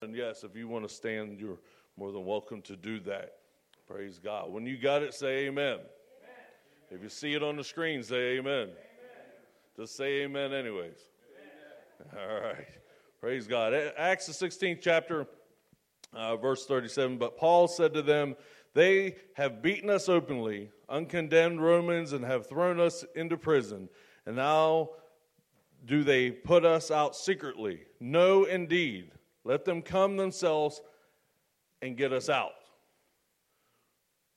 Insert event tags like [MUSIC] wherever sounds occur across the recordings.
And yes, if you want to stand, you're more than welcome to do that. Praise God. When you got it, say amen. amen. If you see it on the screen, say amen. amen. Just say amen, anyways. Amen. All right. Praise God. Acts the 16th chapter, uh, verse 37. But Paul said to them, They have beaten us openly, uncondemned Romans, and have thrown us into prison. And now do they put us out secretly? No, indeed. Let them come themselves and get us out.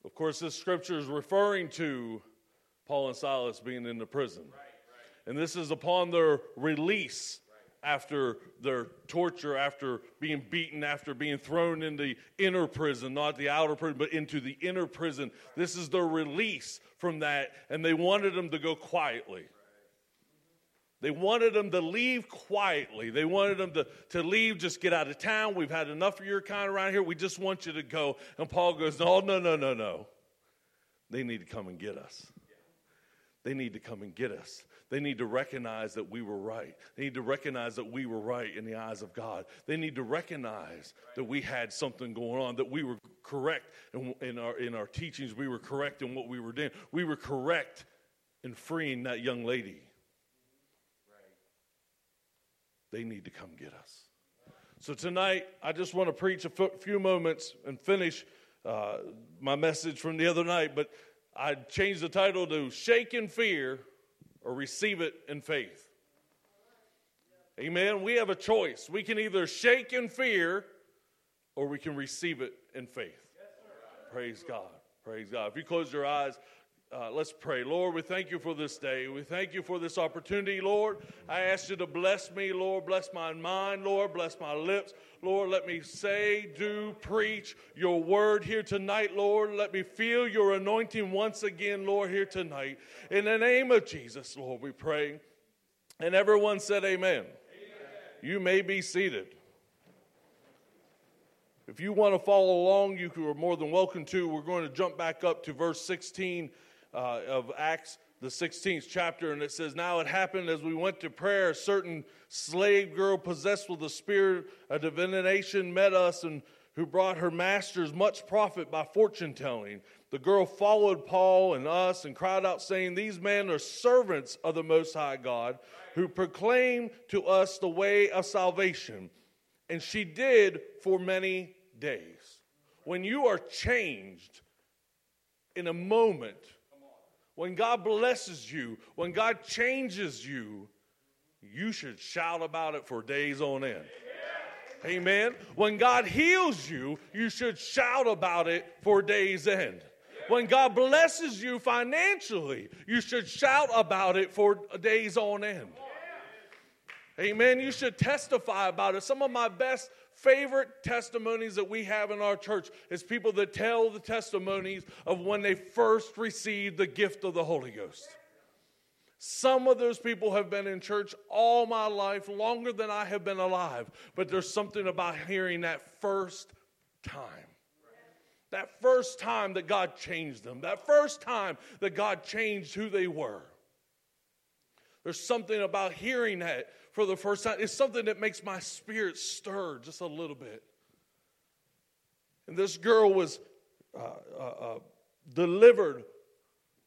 Of course, this scripture is referring to Paul and Silas being in the prison. Right, right. And this is upon their release right. after their torture, after being beaten, after being thrown in the inner prison, not the outer prison, but into the inner prison. This is their release from that, and they wanted them to go quietly. They wanted them to leave quietly. They wanted them to, to leave, just get out of town. We've had enough of your kind around here. We just want you to go. And Paul goes, No, no, no, no, no. They need to come and get us. They need to come and get us. They need to recognize that we were right. They need to recognize that we were right in the eyes of God. They need to recognize that we had something going on, that we were correct in, in, our, in our teachings. We were correct in what we were doing. We were correct in freeing that young lady. They need to come get us. So tonight, I just want to preach a few moments and finish uh, my message from the other night, but I changed the title to Shake in Fear or Receive It in Faith. Amen. We have a choice. We can either shake in fear or we can receive it in faith. Praise God. Praise God. If you close your eyes, uh, let's pray. Lord, we thank you for this day. We thank you for this opportunity, Lord. I ask you to bless me, Lord. Bless my mind, Lord. Bless my lips. Lord, let me say, do, preach your word here tonight, Lord. Let me feel your anointing once again, Lord, here tonight. In the name of Jesus, Lord, we pray. And everyone said, Amen. amen. You may be seated. If you want to follow along, you are more than welcome to. We're going to jump back up to verse 16 uh, of Acts, the 16th chapter, and it says, Now it happened as we went to prayer, a certain slave girl possessed with the spirit of divination met us and who brought her masters much profit by fortune telling. The girl followed Paul and us and cried out, saying, These men are servants of the Most High God, who proclaim to us the way of salvation. And she did for many days. When you are changed in a moment, when God blesses you, when God changes you, you should shout about it for days on end. Amen. When God heals you, you should shout about it for days end. When God blesses you financially, you should shout about it for days on end. Amen. You should testify about it. Some of my best favorite testimonies that we have in our church is people that tell the testimonies of when they first received the gift of the Holy Ghost. Some of those people have been in church all my life, longer than I have been alive, but there's something about hearing that first time. That first time that God changed them, that first time that God changed who they were. There's something about hearing that for the first time. It's something that makes my spirit stir just a little bit. And this girl was uh, uh, uh, delivered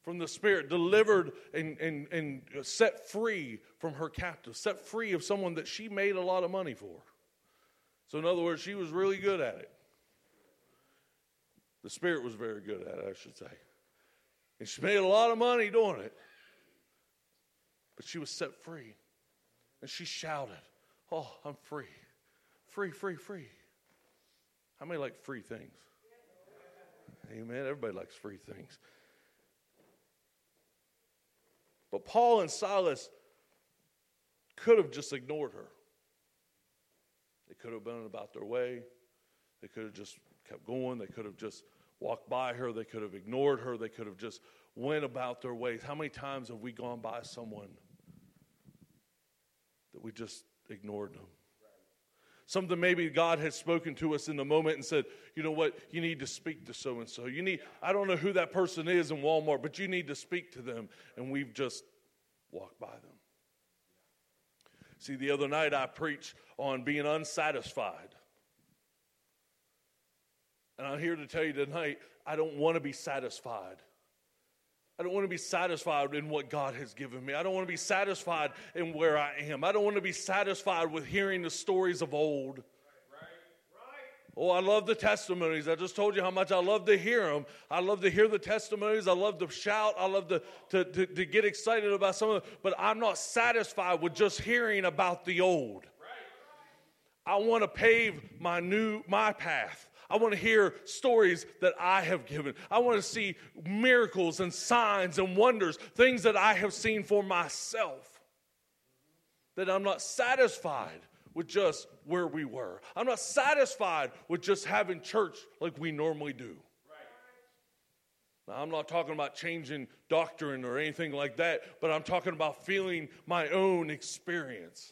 from the spirit, delivered and, and, and set free from her captive, set free of someone that she made a lot of money for. So, in other words, she was really good at it. The spirit was very good at it, I should say. And she made a lot of money doing it. But she was set free. And she shouted, Oh, I'm free. Free, free, free. How many like free things? Amen. Everybody likes free things. But Paul and Silas could have just ignored her. They could have been about their way. They could have just kept going. They could have just walked by her. They could have ignored her. They could have just went about their ways. How many times have we gone by someone we just ignored them. Something maybe God had spoken to us in the moment and said, you know what, you need to speak to so and so. You need, I don't know who that person is in Walmart, but you need to speak to them. And we've just walked by them. See, the other night I preached on being unsatisfied. And I'm here to tell you tonight, I don't want to be satisfied. I don't want to be satisfied in what God has given me. I don't want to be satisfied in where I am. I don't want to be satisfied with hearing the stories of old. Oh, I love the testimonies. I just told you how much I love to hear them. I love to hear the testimonies. I love to shout. I love to, to, to, to get excited about some of them. But I'm not satisfied with just hearing about the old. I want to pave my new my path. I want to hear stories that I have given. I want to see miracles and signs and wonders, things that I have seen for myself. That I'm not satisfied with just where we were. I'm not satisfied with just having church like we normally do. Now, I'm not talking about changing doctrine or anything like that, but I'm talking about feeling my own experience.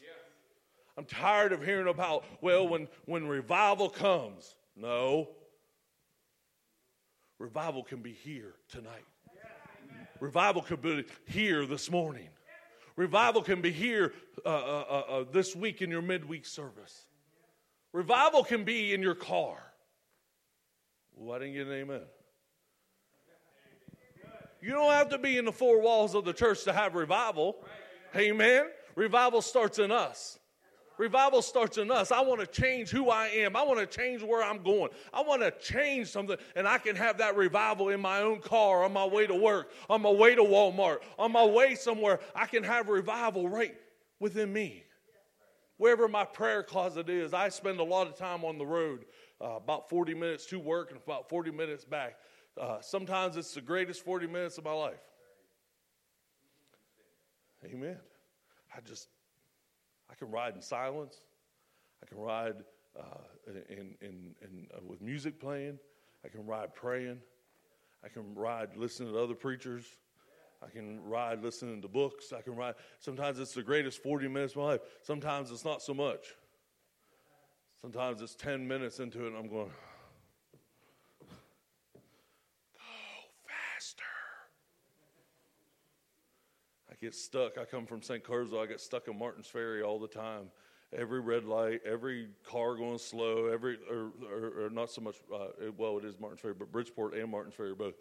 I'm tired of hearing about, well, when, when revival comes. No. Revival can be here tonight. Revival could be here this morning. Revival can be here uh, uh, uh, uh, this week in your midweek service. Revival can be in your car. I didn't get an amen. You don't have to be in the four walls of the church to have revival. Amen. Revival starts in us. Revival starts in us. I want to change who I am. I want to change where I'm going. I want to change something, and I can have that revival in my own car, on my way to work, on my way to Walmart, on my way somewhere. I can have revival right within me. Wherever my prayer closet is, I spend a lot of time on the road, uh, about 40 minutes to work and about 40 minutes back. Uh, sometimes it's the greatest 40 minutes of my life. Amen. I just can ride in silence. I can ride uh, in, in, in, uh, with music playing. I can ride praying. I can ride listening to other preachers. I can ride listening to books. I can ride. Sometimes it's the greatest 40 minutes of my life. Sometimes it's not so much. Sometimes it's 10 minutes into it and I'm going, get stuck. I come from St. Clairsville. I get stuck in Martins Ferry all the time. Every red light, every car going slow, every or, or, or not so much. Uh, well, it is Martins Ferry, but Bridgeport and Martins Ferry both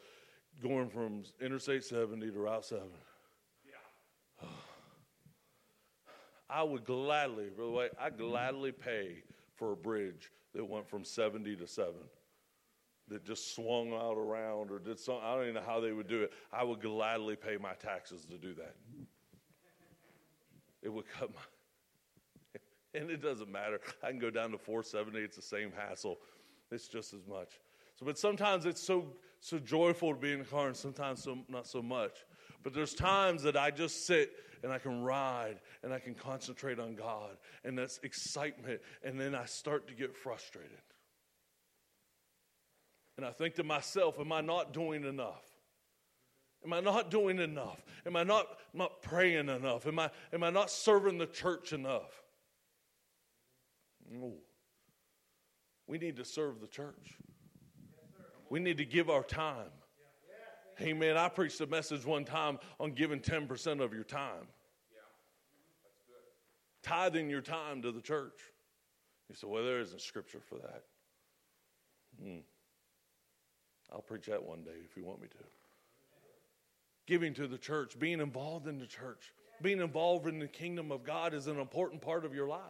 going from Interstate 70 to Route 7. Yeah. [SIGHS] I would gladly, by the way, I gladly pay for a bridge that went from 70 to 7 that just swung out around or did something. I don't even know how they would do it. I would gladly pay my taxes to do that. It would cut my. [LAUGHS] And it doesn't matter. I can go down to 470. It's the same hassle. It's just as much. So, but sometimes it's so so joyful to be in the car, and sometimes so, not so much. But there's times that I just sit and I can ride and I can concentrate on God, and that's excitement. And then I start to get frustrated. And I think to myself, am I not doing enough? Am I not doing enough? Am I not, not praying enough? Am I, am I not serving the church enough? No. We need to serve the church. We need to give our time. Man, I preached a message one time on giving 10% of your time. Tithing your time to the church. You say, well, there isn't scripture for that. Hmm. I'll preach that one day if you want me to. Giving to the church, being involved in the church, being involved in the kingdom of God is an important part of your life.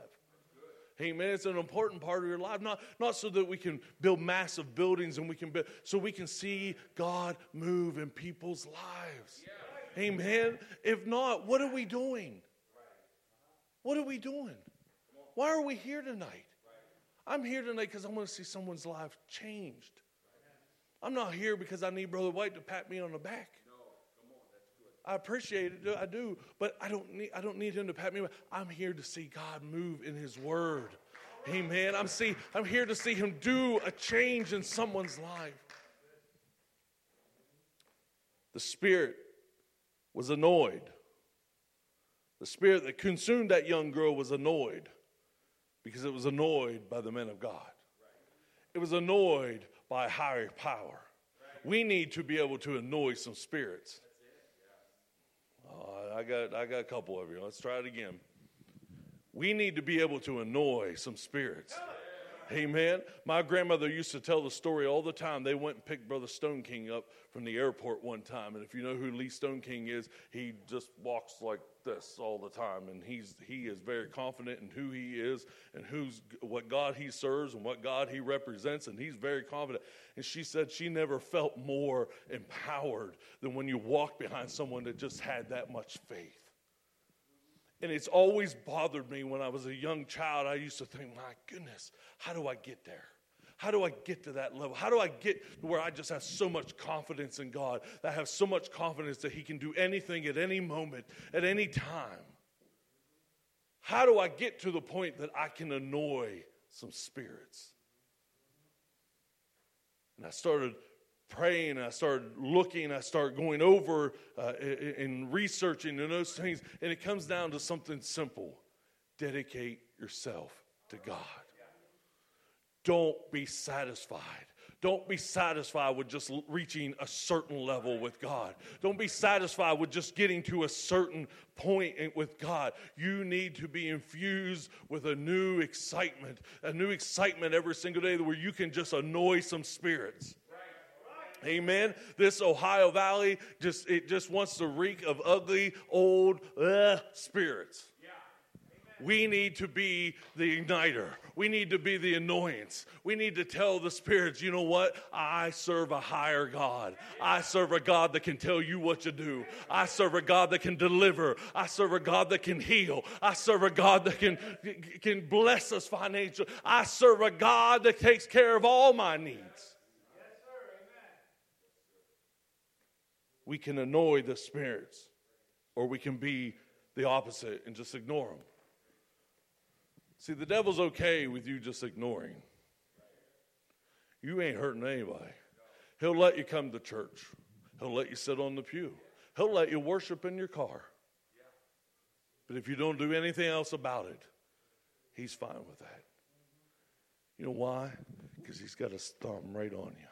Amen. It's an important part of your life. Not, not so that we can build massive buildings and we can build, so we can see God move in people's lives. Amen. If not, what are we doing? What are we doing? Why are we here tonight? I'm here tonight because I want to see someone's life changed. I'm not here because I need Brother White to pat me on the back. No, come on. I appreciate it, I do, but I don't need I don't need him to pat me. I'm here to see God move in His Word. Amen. I'm see I'm here to see Him do a change in someone's life. The Spirit was annoyed. The spirit that consumed that young girl was annoyed because it was annoyed by the men of God. It was annoyed by higher power. We need to be able to annoy some spirits. Oh, I got, I got a couple of you. Let's try it again. We need to be able to annoy some spirits. Amen. My grandmother used to tell the story all the time. They went and picked Brother Stoneking up from the airport one time. And if you know who Lee Stoneking is, he just walks like this all the time. And he's, he is very confident in who he is and who's, what God he serves and what God he represents. And he's very confident. And she said she never felt more empowered than when you walk behind someone that just had that much faith. And it's always bothered me when I was a young child. I used to think, my goodness, how do I get there? How do I get to that level? How do I get to where I just have so much confidence in God, I have so much confidence that He can do anything at any moment, at any time? How do I get to the point that I can annoy some spirits? And I started praying, I started looking, I started going over uh, and researching and those things, and it comes down to something simple dedicate yourself to God. Don't be satisfied. Don't be satisfied with just reaching a certain level with God. Don't be satisfied with just getting to a certain point with God. You need to be infused with a new excitement, a new excitement every single day where you can just annoy some spirits. Amen. This Ohio Valley just it just wants to reek of ugly old uh, spirits. We need to be the igniter. We need to be the annoyance. We need to tell the spirits, you know what? I serve a higher God. I serve a God that can tell you what to do. I serve a God that can deliver. I serve a God that can heal. I serve a God that can, can bless us financially. I serve a God that takes care of all my needs. We can annoy the spirits, or we can be the opposite and just ignore them. See, the devil's okay with you just ignoring. You ain't hurting anybody. He'll let you come to church. He'll let you sit on the pew. He'll let you worship in your car. But if you don't do anything else about it, he's fine with that. You know why? Because he's got a thumb right on you.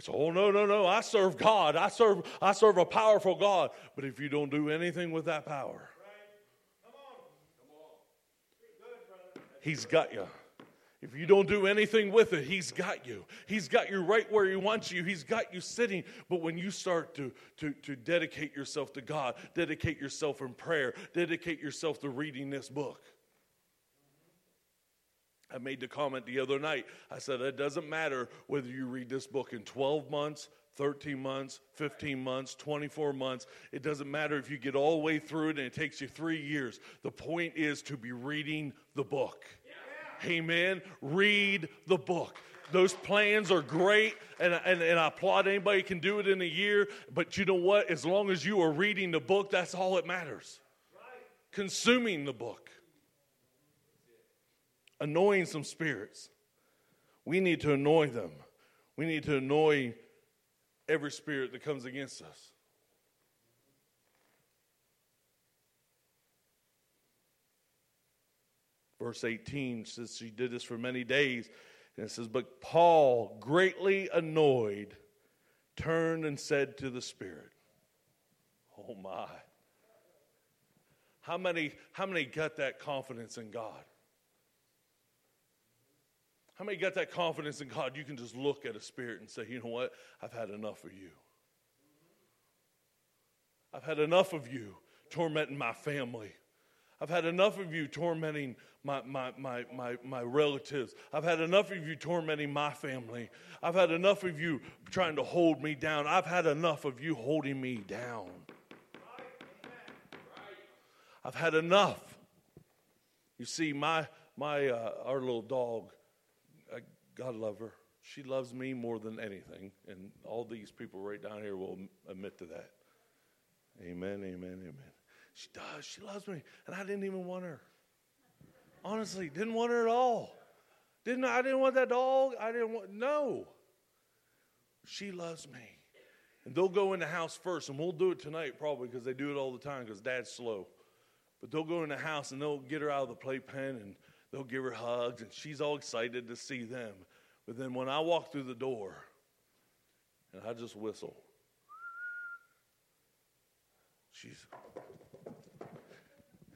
It's oh no no no I serve God I serve I serve a powerful God but if you don't do anything with that power He's got you if you don't do anything with it, He's got you. He's got you right where He wants you. He's got you sitting. But when you start to, to, to dedicate yourself to God, dedicate yourself in prayer, dedicate yourself to reading this book, I made the comment the other night. I said, it doesn't matter whether you read this book in 12 months, 13 months, 15 months, 24 months. It doesn't matter if you get all the way through it and it takes you three years. The point is to be reading the book. Yeah. Amen. Read the book. Those plans are great, and, and, and I applaud anybody can do it in a year. But you know what? As long as you are reading the book, that's all that matters. Right. Consuming the book annoying some spirits. We need to annoy them. We need to annoy every spirit that comes against us. Verse 18 says she did this for many days. And it says, But Paul, greatly annoyed, turned and said to the Spirit, Oh my. How many, how many got that confidence in God? How many got that confidence in God? You can just look at a spirit and say, you know what? I've had enough of you. I've had enough of you tormenting my family. I've had enough of you tormenting my, my, my, my, my relatives. I've had enough of you tormenting my family. I've had enough of you trying to hold me down. I've had enough of you holding me down. I've had enough. You see, my, my, uh, our little dog, God love her. She loves me more than anything. And all these people right down here will admit to that. Amen, amen, amen. She does. She loves me. And I didn't even want her. Honestly, didn't want her at all. Didn't I didn't want that dog. I didn't want no. She loves me. And they'll go in the house first, and we'll do it tonight probably because they do it all the time because dad's slow. But they'll go in the house and they'll get her out of the playpen and they'll give her hugs, and she's all excited to see them. But then when I walk through the door and I just whistle, she's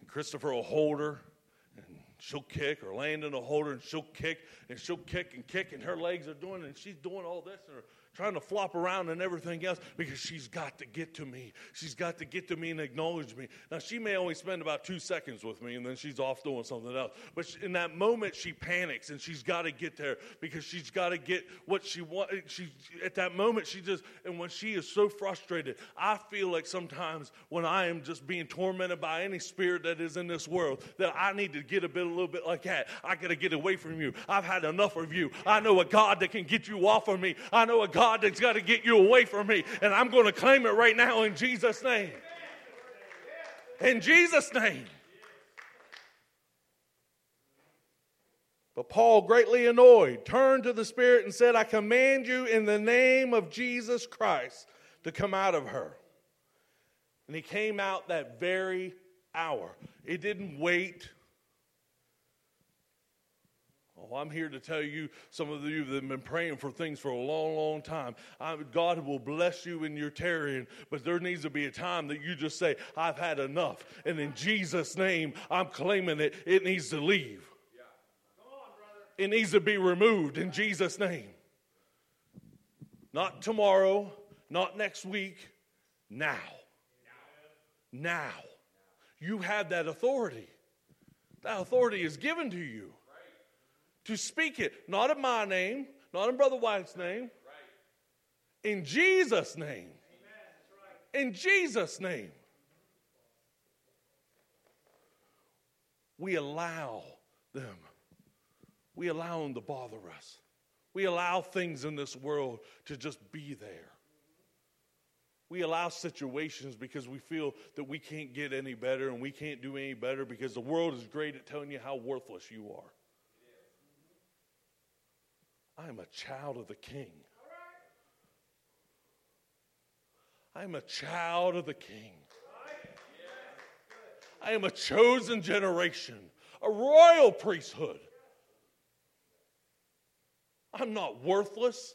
Christopher will hold her and she'll kick or land in a holder and she'll kick and she'll kick and kick and her legs are doing and she's doing all this and her trying to flop around and everything else because she's got to get to me. She's got to get to me and acknowledge me. Now, she may only spend about two seconds with me and then she's off doing something else. But in that moment, she panics and she's got to get there because she's got to get what she wants. Eh, she, at that moment, she just, and when she is so frustrated, I feel like sometimes when I am just being tormented by any spirit that is in this world, that I need to get a bit, a little bit like that. I got to get away from you. I've had enough of you. I know a God that can get you off of me. I know a God God that's got to get you away from me. And I'm going to claim it right now in Jesus' name. In Jesus' name. But Paul, greatly annoyed, turned to the Spirit and said, I command you in the name of Jesus Christ to come out of her. And he came out that very hour. It didn't wait Oh, I'm here to tell you, some of you that have been praying for things for a long, long time. I, God will bless you in your tarrying, but there needs to be a time that you just say, I've had enough. And in Jesus' name, I'm claiming it. It needs to leave. it needs to be removed in Jesus' name. Not tomorrow, not next week, now. Now. You have that authority. That authority is given to you to speak it, not in my name, not in Brother White's name, in Jesus' name. In Jesus' name. We allow them. We allow them to bother us. We allow things in this world to just be there. We allow situations because we feel that we can't get any better and we can't do any better because the world is great at telling you how worthless you are. I am a child of the King. I am a child of the King. I am a chosen generation, a royal priesthood. I'm not worthless.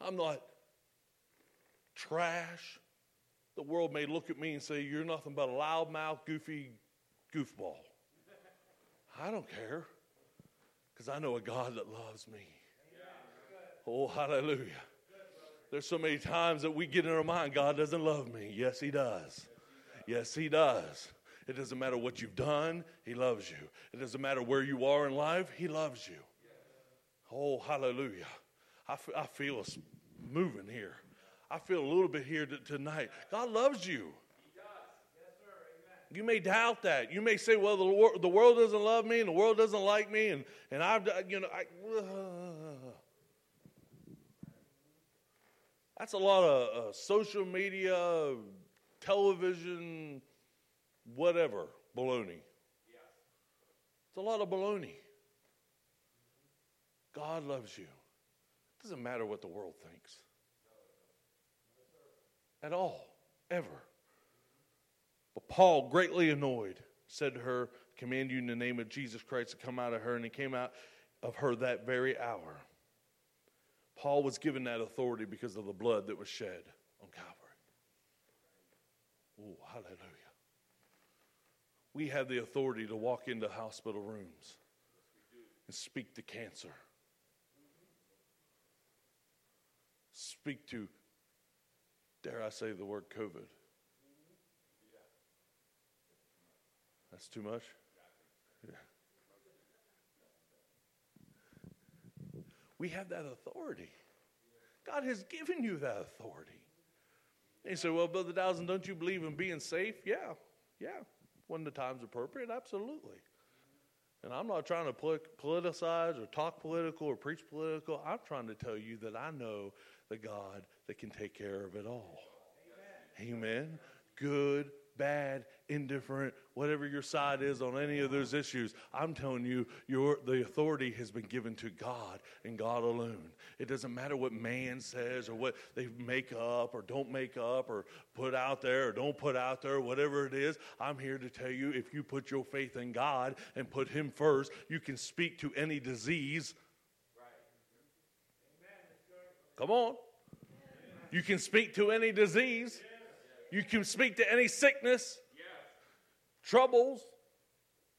I'm not trash. The world may look at me and say, You're nothing but a loudmouth, goofy goofball. I don't care because I know a God that loves me. Oh, hallelujah. There's so many times that we get in our mind, God doesn't love me. Yes, He does. Yes, He does. It doesn't matter what you've done, He loves you. It doesn't matter where you are in life, He loves you. Oh, hallelujah. I, f- I feel us moving here. I feel a little bit here t- tonight. God loves you. You may doubt that. You may say, well, the, the world doesn't love me and the world doesn't like me, and, and I've, you know, I, uh, [SIGHS] that's a lot of uh, social media, television, whatever, baloney. It's a lot of baloney. God loves you. It doesn't matter what the world thinks. At all, ever. But Paul, greatly annoyed, said to her, Command you in the name of Jesus Christ to come out of her. And he came out of her that very hour. Paul was given that authority because of the blood that was shed on Calvary. Oh, hallelujah. We have the authority to walk into hospital rooms and speak to cancer. Speak to, dare I say the word COVID. That's too much? Yeah. We have that authority. God has given you that authority. And you say, Well, Brother Dowson, don't you believe in being safe? Yeah, yeah. When the time's appropriate, absolutely. And I'm not trying to politicize or talk political or preach political. I'm trying to tell you that I know the God that can take care of it all. Amen. Amen. Good bad, indifferent, whatever your side is on any of those issues, I'm telling you, your, the authority has been given to God and God alone. It doesn't matter what man says or what they make up or don't make up or put out there or don't put out there, whatever it is. I'm here to tell you if you put your faith in God and put Him first, you can speak to any disease. Come on. You can speak to any disease. You can speak to any sickness. Troubles.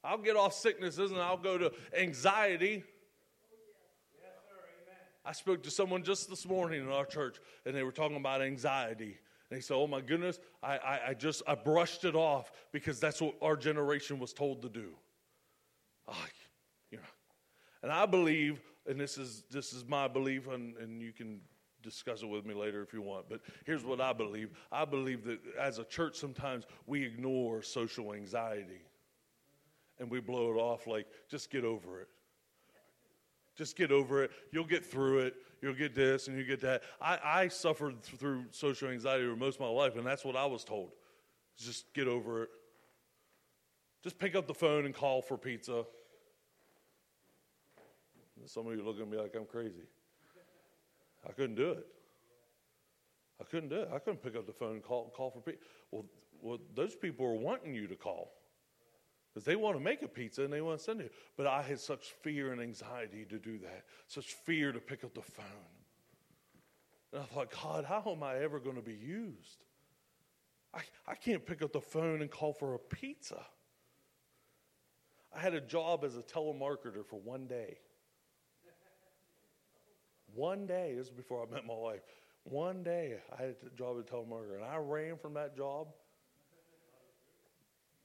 I'll get off sicknesses and I'll go to anxiety. Oh, I spoke to someone just this morning in our church, and they were talking about anxiety. And they said, "Oh my goodness, I, I, I just I brushed it off because that's what our generation was told to do." Oh, you know, and I believe, and this is this is my belief, and, and you can discuss it with me later if you want. But here's what I believe: I believe that as a church, sometimes we ignore social anxiety, and we blow it off like, "Just get over it." Just get over it. You'll get through it. You'll get this and you get that. I, I suffered through social anxiety for most of my life, and that's what I was told. Just get over it. Just pick up the phone and call for pizza. Some of you looking at me like I'm crazy. I couldn't do it. I couldn't do it. I couldn't pick up the phone and call, call for pizza. Well, well, those people are wanting you to call because they want to make a pizza and they want to send it. But I had such fear and anxiety to do that, such fear to pick up the phone. And I thought, God, how am I ever going to be used? I, I can't pick up the phone and call for a pizza. I had a job as a telemarketer for one day. One day, this is before I met my wife. One day, I had a job as a telemarketer, and I ran from that job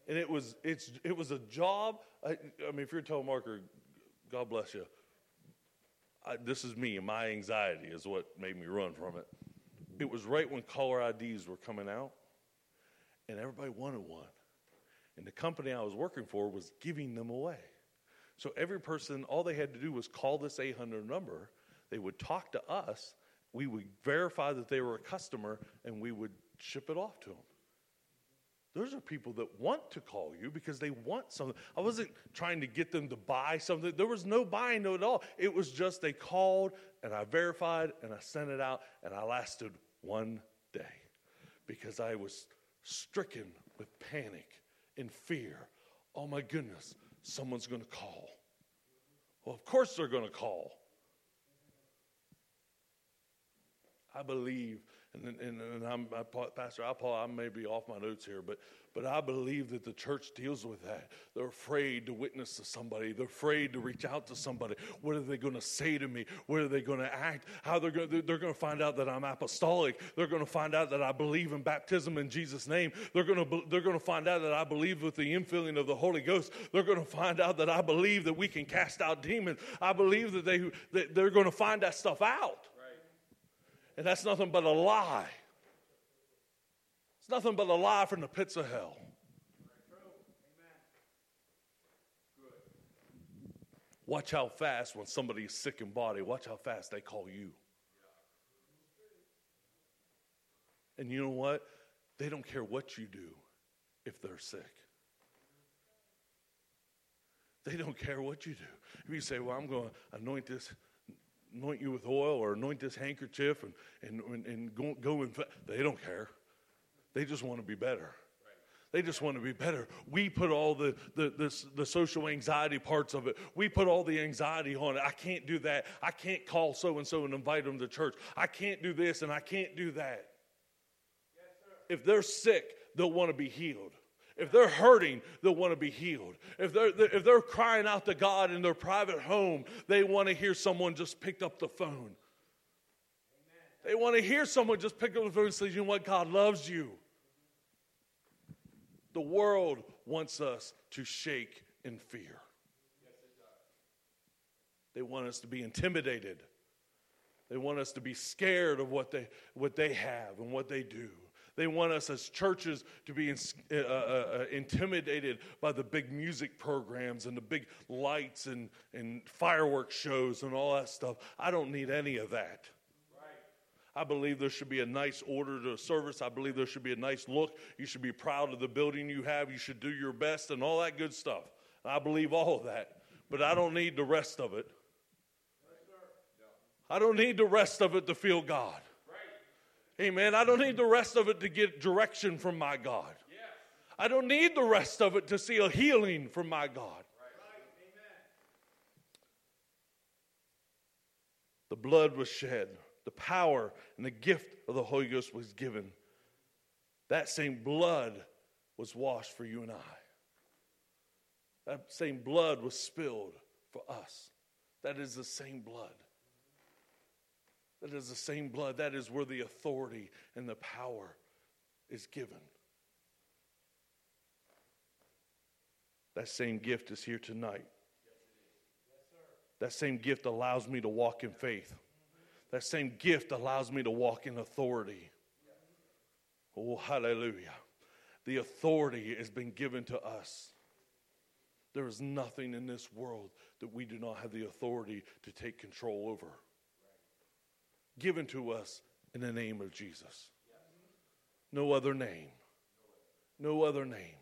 and it was it's it was a job. I, I mean, if you're a telemarketer, God bless you. I, this is me, and my anxiety is what made me run from it. It was right when caller IDs were coming out, and everybody wanted one, and the company I was working for was giving them away. So every person, all they had to do was call this 800 number. They would talk to us. We would verify that they were a customer, and we would ship it off to them. Those are people that want to call you because they want something. I wasn't trying to get them to buy something. There was no buying at all. It was just they called and I verified and I sent it out and I lasted one day because I was stricken with panic and fear. Oh my goodness, someone's going to call. Well, of course they're going to call. I believe and, and, and I'm, I, Pastor, I, Paul, I may be off my notes here, but, but I believe that the church deals with that. They're afraid to witness to somebody. They're afraid to reach out to somebody. What are they going to say to me? What are they going to act? How they're going to, they're going to find out that I'm apostolic. They're going to find out that I believe in baptism in Jesus' name. They're going to, they're going to find out that I believe with the infilling of the Holy Ghost. They're going to find out that I believe that we can cast out demons. I believe that, they, that they're going to find that stuff out. And that's nothing but a lie. It's nothing but a lie from the pits of hell. Watch how fast, when somebody is sick in body, watch how fast they call you. And you know what? They don't care what you do if they're sick. They don't care what you do. If you say, Well, I'm going to anoint this anoint you with oil or anoint this handkerchief and, and, and, and go, go and they don't care. They just want to be better. They just want to be better. We put all the, the, the, the, social anxiety parts of it. We put all the anxiety on it. I can't do that. I can't call so and so and invite them to church. I can't do this and I can't do that. Yes, if they're sick, they'll want to be healed. If they're hurting, they'll want to be healed. If they're, if they're crying out to God in their private home, they want to hear someone just pick up the phone. They want to hear someone just pick up the phone and say, you know what? God loves you. The world wants us to shake in fear. They want us to be intimidated. They want us to be scared of what they, what they have and what they do. They want us as churches to be in, uh, uh, uh, intimidated by the big music programs and the big lights and, and fireworks shows and all that stuff. I don't need any of that. I believe there should be a nice order to a service. I believe there should be a nice look. You should be proud of the building you have. You should do your best and all that good stuff. I believe all of that. But I don't need the rest of it. I don't need the rest of it to feel God. Amen. I don't need the rest of it to get direction from my God. I don't need the rest of it to see a healing from my God. The blood was shed, the power and the gift of the Holy Ghost was given. That same blood was washed for you and I. That same blood was spilled for us. That is the same blood. That is the same blood. That is where the authority and the power is given. That same gift is here tonight. That same gift allows me to walk in faith. That same gift allows me to walk in authority. Oh, hallelujah. The authority has been given to us. There is nothing in this world that we do not have the authority to take control over. Given to us in the name of Jesus. No other name. No other name.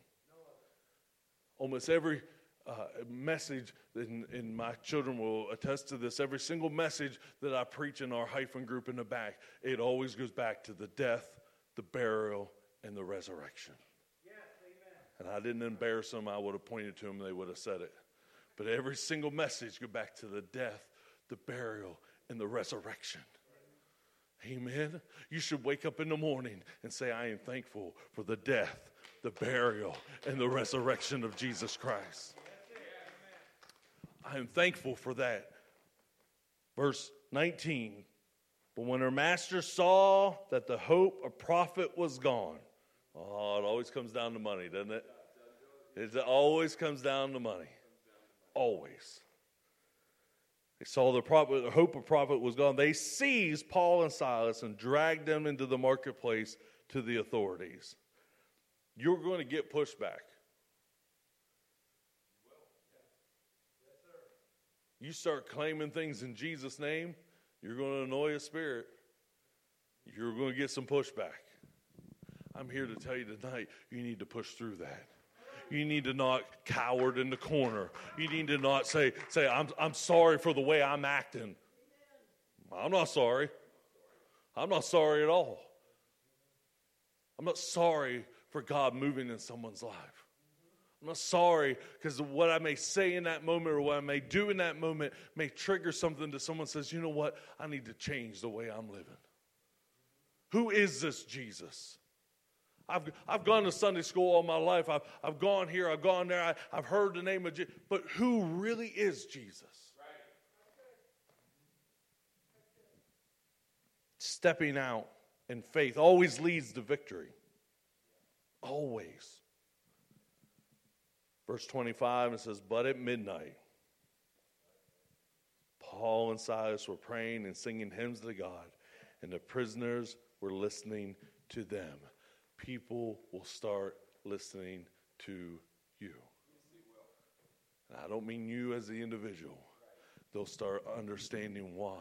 Almost every uh, message, and, and my children will attest to this, every single message that I preach in our hyphen group in the back, it always goes back to the death, the burial, and the resurrection. Yes, and I didn't embarrass them, I would have pointed to them, they would have said it. But every single message go back to the death, the burial, and the resurrection. Amen. You should wake up in the morning and say, I am thankful for the death, the burial, and the resurrection of Jesus Christ. I am thankful for that. Verse 19. But when her master saw that the hope of profit was gone, oh, it always comes down to money, doesn't it? It always comes down to money. Always. They saw the, profit, the hope of profit was gone. They seized Paul and Silas and dragged them into the marketplace to the authorities. You're going to get pushback. You start claiming things in Jesus' name, you're going to annoy a spirit. You're going to get some pushback. I'm here to tell you tonight, you need to push through that. You need to not coward in the corner. You need to not say, say I'm, I'm sorry for the way I'm acting. I'm not sorry. I'm not sorry at all. I'm not sorry for God moving in someone's life. I'm not sorry because what I may say in that moment or what I may do in that moment may trigger something to someone says, you know what? I need to change the way I'm living. Who is this Jesus? I've, I've gone to Sunday school all my life. I've, I've gone here, I've gone there, I, have heard the name of Jesus. But who really is Jesus? Stepping out in faith always leads to victory. Always. Verse 25, it says, But at midnight, Paul and Silas were praying and singing hymns to God, and the prisoners were listening to them. People will start listening to you. And I don't mean you as the individual, they'll start understanding why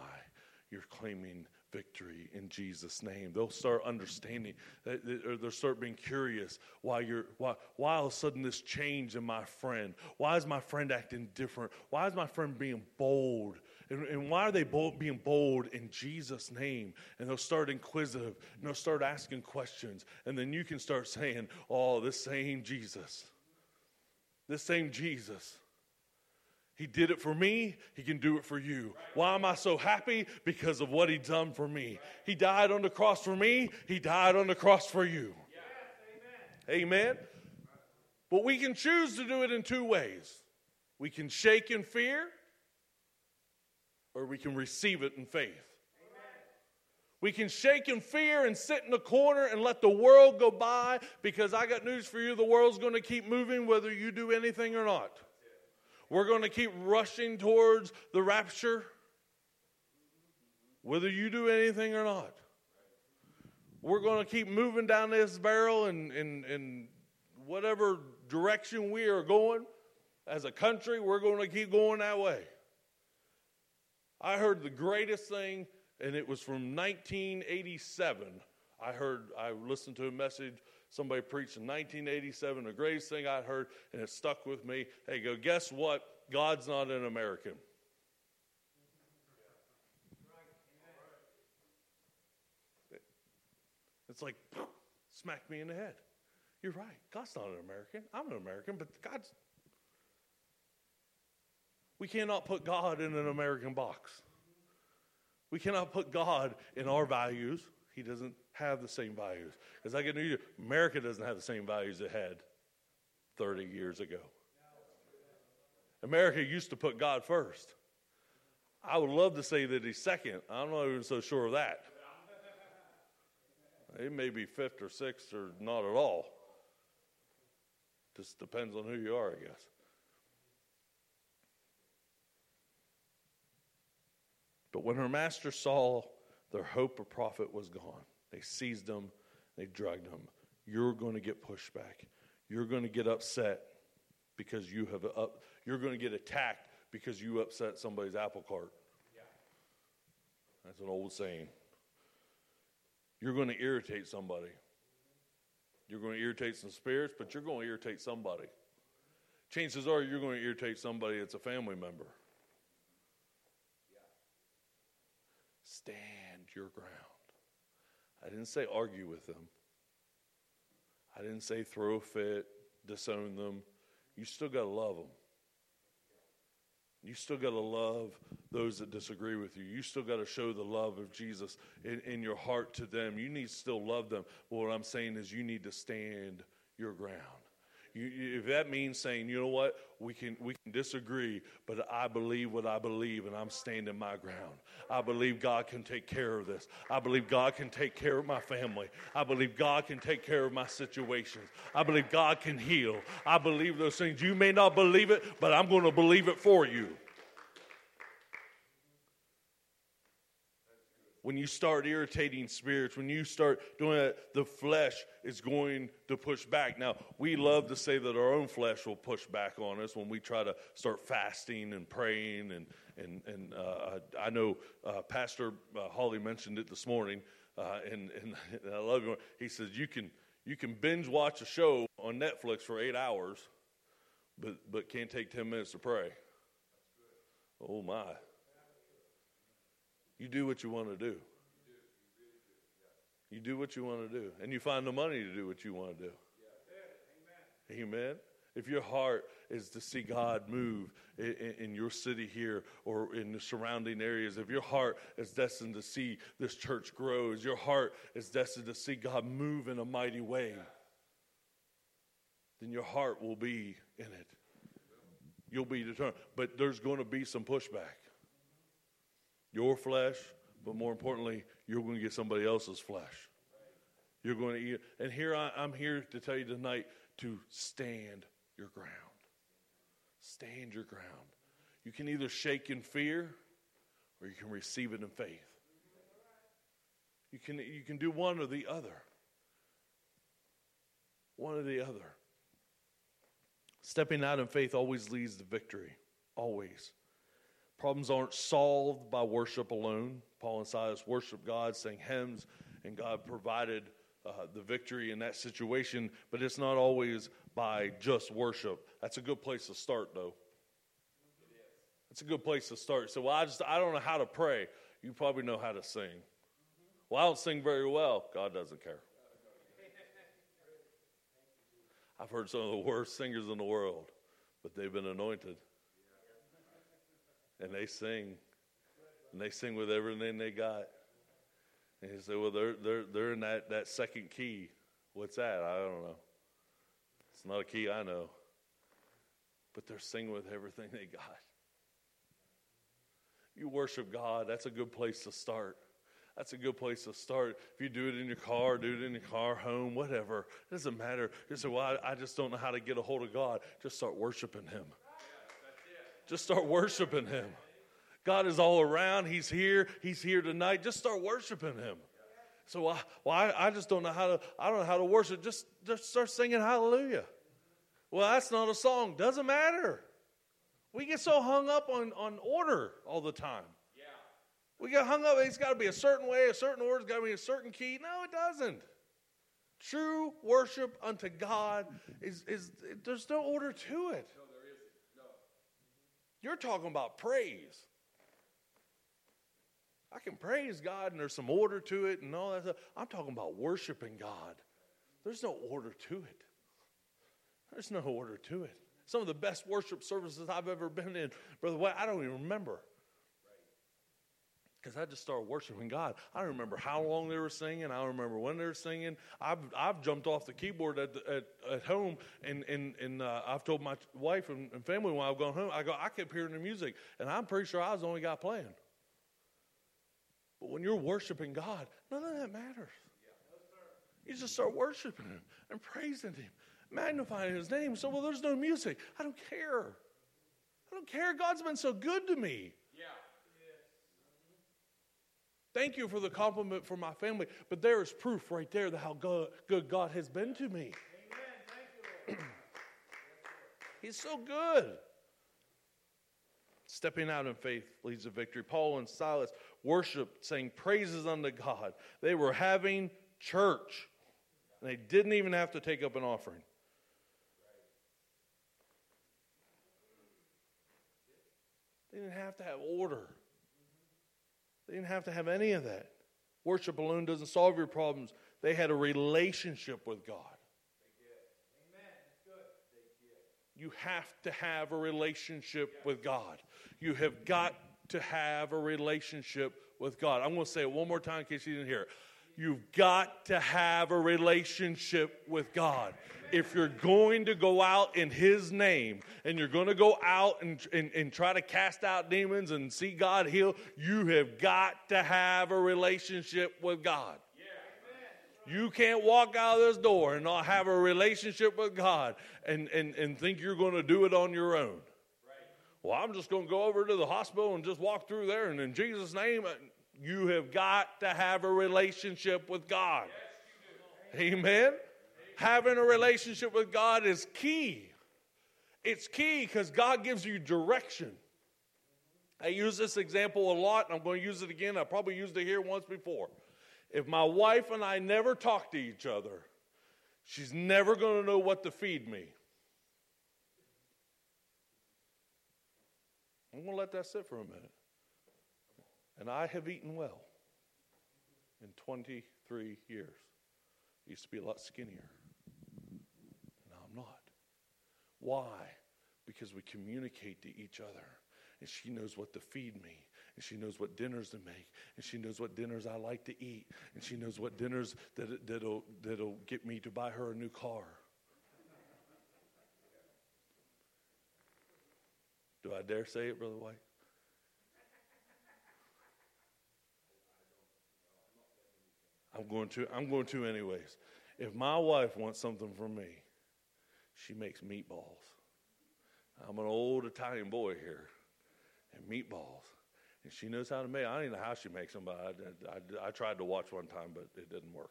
you're claiming victory in Jesus' name. They'll start understanding, or they'll start being curious why you're why why all of a sudden this change in my friend? Why is my friend acting different? Why is my friend being bold? And, and why are they bold, being bold in Jesus' name? And they'll start inquisitive and they'll start asking questions. And then you can start saying, Oh, this same Jesus. This same Jesus he did it for me, He can do it for you. Why am I so happy? Because of what He done for me. He died on the cross for me, He died on the cross for you. amen. amen. But we can choose to do it in two ways we can shake in fear, or we can receive it in faith. We can shake in fear and sit in the corner and let the world go by because I got news for you the world's going to keep moving whether you do anything or not. We're going to keep rushing towards the rapture, whether you do anything or not. We're going to keep moving down this barrel in, in whatever direction we are going. As a country, we're going to keep going that way. I heard the greatest thing, and it was from 1987. I heard, I listened to a message Somebody preached in 1987, the greatest thing I heard, and it stuck with me. Hey, go, guess what? God's not an American. It's like, smack me in the head. You're right. God's not an American. I'm an American, but God's. We cannot put God in an American box. We cannot put God in our values. He doesn't have the same values. Because I can tell you, America doesn't have the same values it had 30 years ago. America used to put God first. I would love to say that he's second. I'm not even so sure of that. He may be fifth or sixth or not at all. Just depends on who you are, I guess. But when her master saw their hope of profit was gone, they seized him, they drugged him. You're going to get pushback. You're going to get upset because you have up, you're going to get attacked because you upset somebody's apple cart. Yeah. That's an old saying. You're going to irritate somebody. You're going to irritate some spirits, but you're going to irritate somebody. Chances are you're going to irritate somebody that's a family member. Stand your ground. I didn't say argue with them. I didn't say throw a fit, disown them. You still got to love them. You still got to love those that disagree with you. You still got to show the love of Jesus in, in your heart to them. You need to still love them. But what I'm saying is, you need to stand your ground. You, if that means saying, you know what, we can, we can disagree, but I believe what I believe and I'm standing my ground. I believe God can take care of this. I believe God can take care of my family. I believe God can take care of my situations. I believe God can heal. I believe those things. You may not believe it, but I'm going to believe it for you. When you start irritating spirits, when you start doing that, the flesh is going to push back. Now, we love to say that our own flesh will push back on us when we try to start fasting and praying. And, and, and uh, I know uh, Pastor uh, Holly mentioned it this morning, uh, and, and [LAUGHS] I love it. He says, you can, you can binge watch a show on Netflix for eight hours, but, but can't take 10 minutes to pray. Oh, my. You do what you want to do. You do what you want to do. And you find the money to do what you want to do. Amen. If your heart is to see God move in, in, your city here or in the surrounding areas, if your heart is destined to see this church grow, as your heart is destined to see God move in a mighty way, then your heart will be in it. You'll be determined. But there's going to be some pushback your flesh, but more importantly, you're going to get somebody else's flesh. You're going to eat. And here I, I'm here to tell you tonight to stand your ground. Stand your ground. You can either shake in fear or you can receive it in faith. You can, you can do one or the other. One or the other. Stepping out in faith always leads to victory. Always. Problems aren't solved by worship alone. Paul and Silas worshiped God, sang hymns, and God provided uh, the victory in that situation, but it's not always by just worship. That's a good place to start, though. That's a good place to start. So, well, I just I don't know how to pray. You probably know how to sing. Well, I don't sing very well. God doesn't care. I've heard some of the worst singers in the world, but they've been anointed and they sing, and they sing with everything they got. And he said, "Well, they're they're they're in that that second key. What's that? I don't know. It's not a key I know, but they're singing with everything they got. You worship God. That's a good place to start." That's a good place to start. If you do it in your car, do it in your car, home, whatever. It doesn't matter. You say, well, I, I just don't know how to get a hold of God. Just start worshiping Him. Just start worshiping Him. God is all around. He's here. He's here tonight. Just start worshiping Him. So, I, well, I, I just don't know how to. I don't know how to worship. Just, just start singing Hallelujah. Well, that's not a song. Doesn't matter. We get so hung up on, on order all the time. Yeah. We get hung up. It's got to be a certain way, a certain order. It's got to be a certain key. No, it doesn't. True worship unto God is, is there's no order to it. You're talking about praise. I can praise God and there's some order to it and all that stuff. I'm talking about worshiping God. There's no order to it. There's no order to it. Some of the best worship services I've ever been in, Brother I don't even remember. Because I just started worshiping God. I don't remember how long they were singing. I don't remember when they were singing. I've, I've jumped off the keyboard at, at, at home, and, and, and uh, I've told my wife and, and family when I've gone home, I go, I kept hearing the music, and I'm pretty sure I was the only guy playing. But when you're worshiping God, none of that matters. You just start worshiping Him and praising Him, magnifying His name. So, well, there's no music. I don't care. I don't care. God's been so good to me. Thank you for the compliment for my family, but there is proof right there that how good, good God has been to me. You, [CLEARS THROAT] He's so good. Stepping out in faith leads to victory. Paul and Silas worshiped, saying praises unto God. They were having church, and they didn't even have to take up an offering. They didn't have to have order. They didn't have to have any of that. Worship alone doesn't solve your problems. They had a relationship with God. You have to have a relationship with God. You have got to have a relationship with God. I'm going to say it one more time in case you didn't hear it. You've got to have a relationship with God. If you're going to go out in His name and you're going to go out and, and, and try to cast out demons and see God heal, you have got to have a relationship with God. You can't walk out of this door and not have a relationship with God and, and, and think you're going to do it on your own. Well, I'm just going to go over to the hospital and just walk through there, and in Jesus' name, you have got to have a relationship with God. Yes, Amen. Having a relationship with God is key. It's key because God gives you direction. I use this example a lot, and I'm going to use it again. I probably used it here once before. If my wife and I never talk to each other, she's never going to know what to feed me. I'm going to let that sit for a minute. And I have eaten well in 23 years. I used to be a lot skinnier. Now I'm not. Why? Because we communicate to each other. And she knows what to feed me. And she knows what dinners to make. And she knows what dinners I like to eat. And she knows what dinners that, that'll, that'll get me to buy her a new car. Do I dare say it, Brother White? I'm going to. I'm going to anyways. If my wife wants something from me, she makes meatballs. I'm an old Italian boy here, and meatballs, and she knows how to make. I don't even know how she makes them, but I, I, I tried to watch one time, but it didn't work.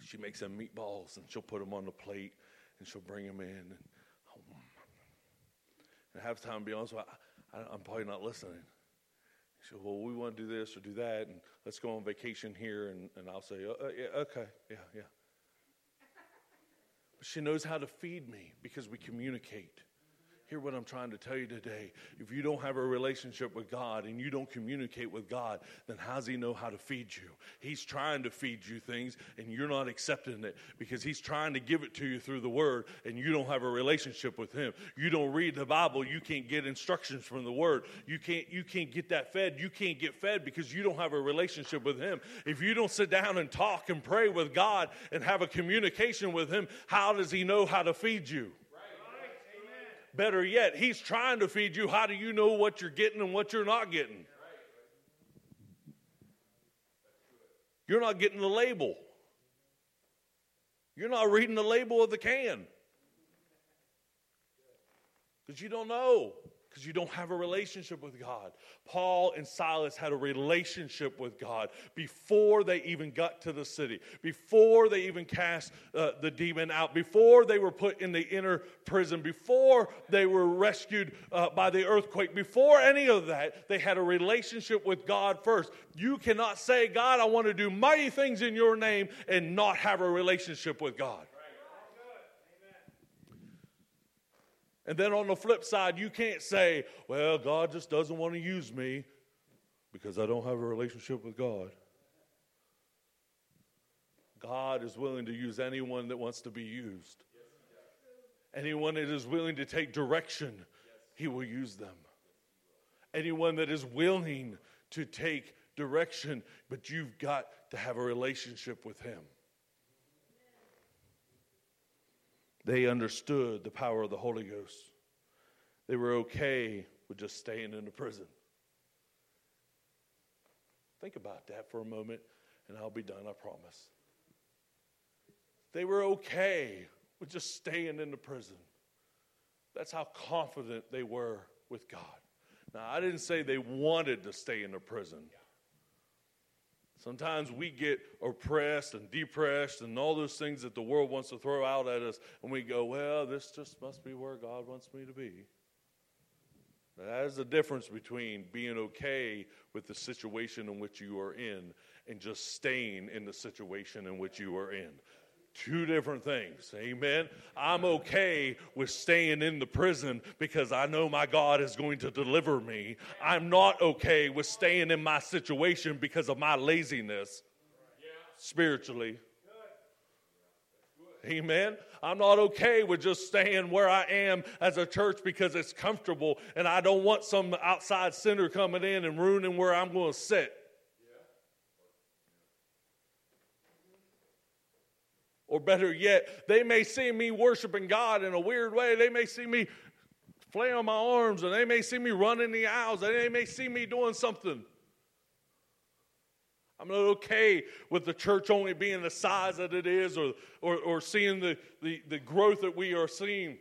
She makes them meatballs, and she'll put them on the plate, and she'll bring them in, and, oh, and half the time, be honest, I, I, I'm probably not listening. She said, Well, we want to do this or do that, and let's go on vacation here. And, and I'll say, uh, uh, yeah, Okay, yeah, yeah. But she knows how to feed me because we communicate. Hear what I'm trying to tell you today. If you don't have a relationship with God and you don't communicate with God, then how does He know how to feed you? He's trying to feed you things and you're not accepting it because He's trying to give it to you through the Word and you don't have a relationship with Him. You don't read the Bible, you can't get instructions from the Word. You can't, you can't get that fed. You can't get fed because you don't have a relationship with Him. If you don't sit down and talk and pray with God and have a communication with Him, how does He know how to feed you? Better yet, He's trying to feed you. How do you know what you're getting and what you're not getting? You're not getting the label. You're not reading the label of the can. Because you don't know because you don't have a relationship with God. Paul and Silas had a relationship with God before they even got to the city, before they even cast uh, the demon out, before they were put in the inner prison, before they were rescued uh, by the earthquake, before any of that, they had a relationship with God first. You cannot say, God, I want to do mighty things in your name and not have a relationship with God. And then on the flip side, you can't say, well, God just doesn't want to use me because I don't have a relationship with God. God is willing to use anyone that wants to be used. Anyone that is willing to take direction, He will use them. Anyone that is willing to take direction, but you've got to have a relationship with Him. They understood the power of the Holy Ghost. They were okay with just staying in the prison. Think about that for a moment, and I'll be done, I promise. They were okay with just staying in the prison. That's how confident they were with God. Now, I didn't say they wanted to stay in the prison. Sometimes we get oppressed and depressed and all those things that the world wants to throw out at us, and we go, well, this just must be where God wants me to be. That is the difference between being okay with the situation in which you are in and just staying in the situation in which you are in. Two different things. Amen. I'm okay with staying in the prison because I know my God is going to deliver me. I'm not okay with staying in my situation because of my laziness spiritually. Amen. I'm not okay with just staying where I am as a church because it's comfortable and I don't want some outside sinner coming in and ruining where I'm going to sit. Or better yet, they may see me worshiping God in a weird way. They may see me flailing my arms, and they may see me running the aisles, and they may see me doing something. I'm not okay with the church only being the size that it is or, or, or seeing the, the, the growth that we are seeing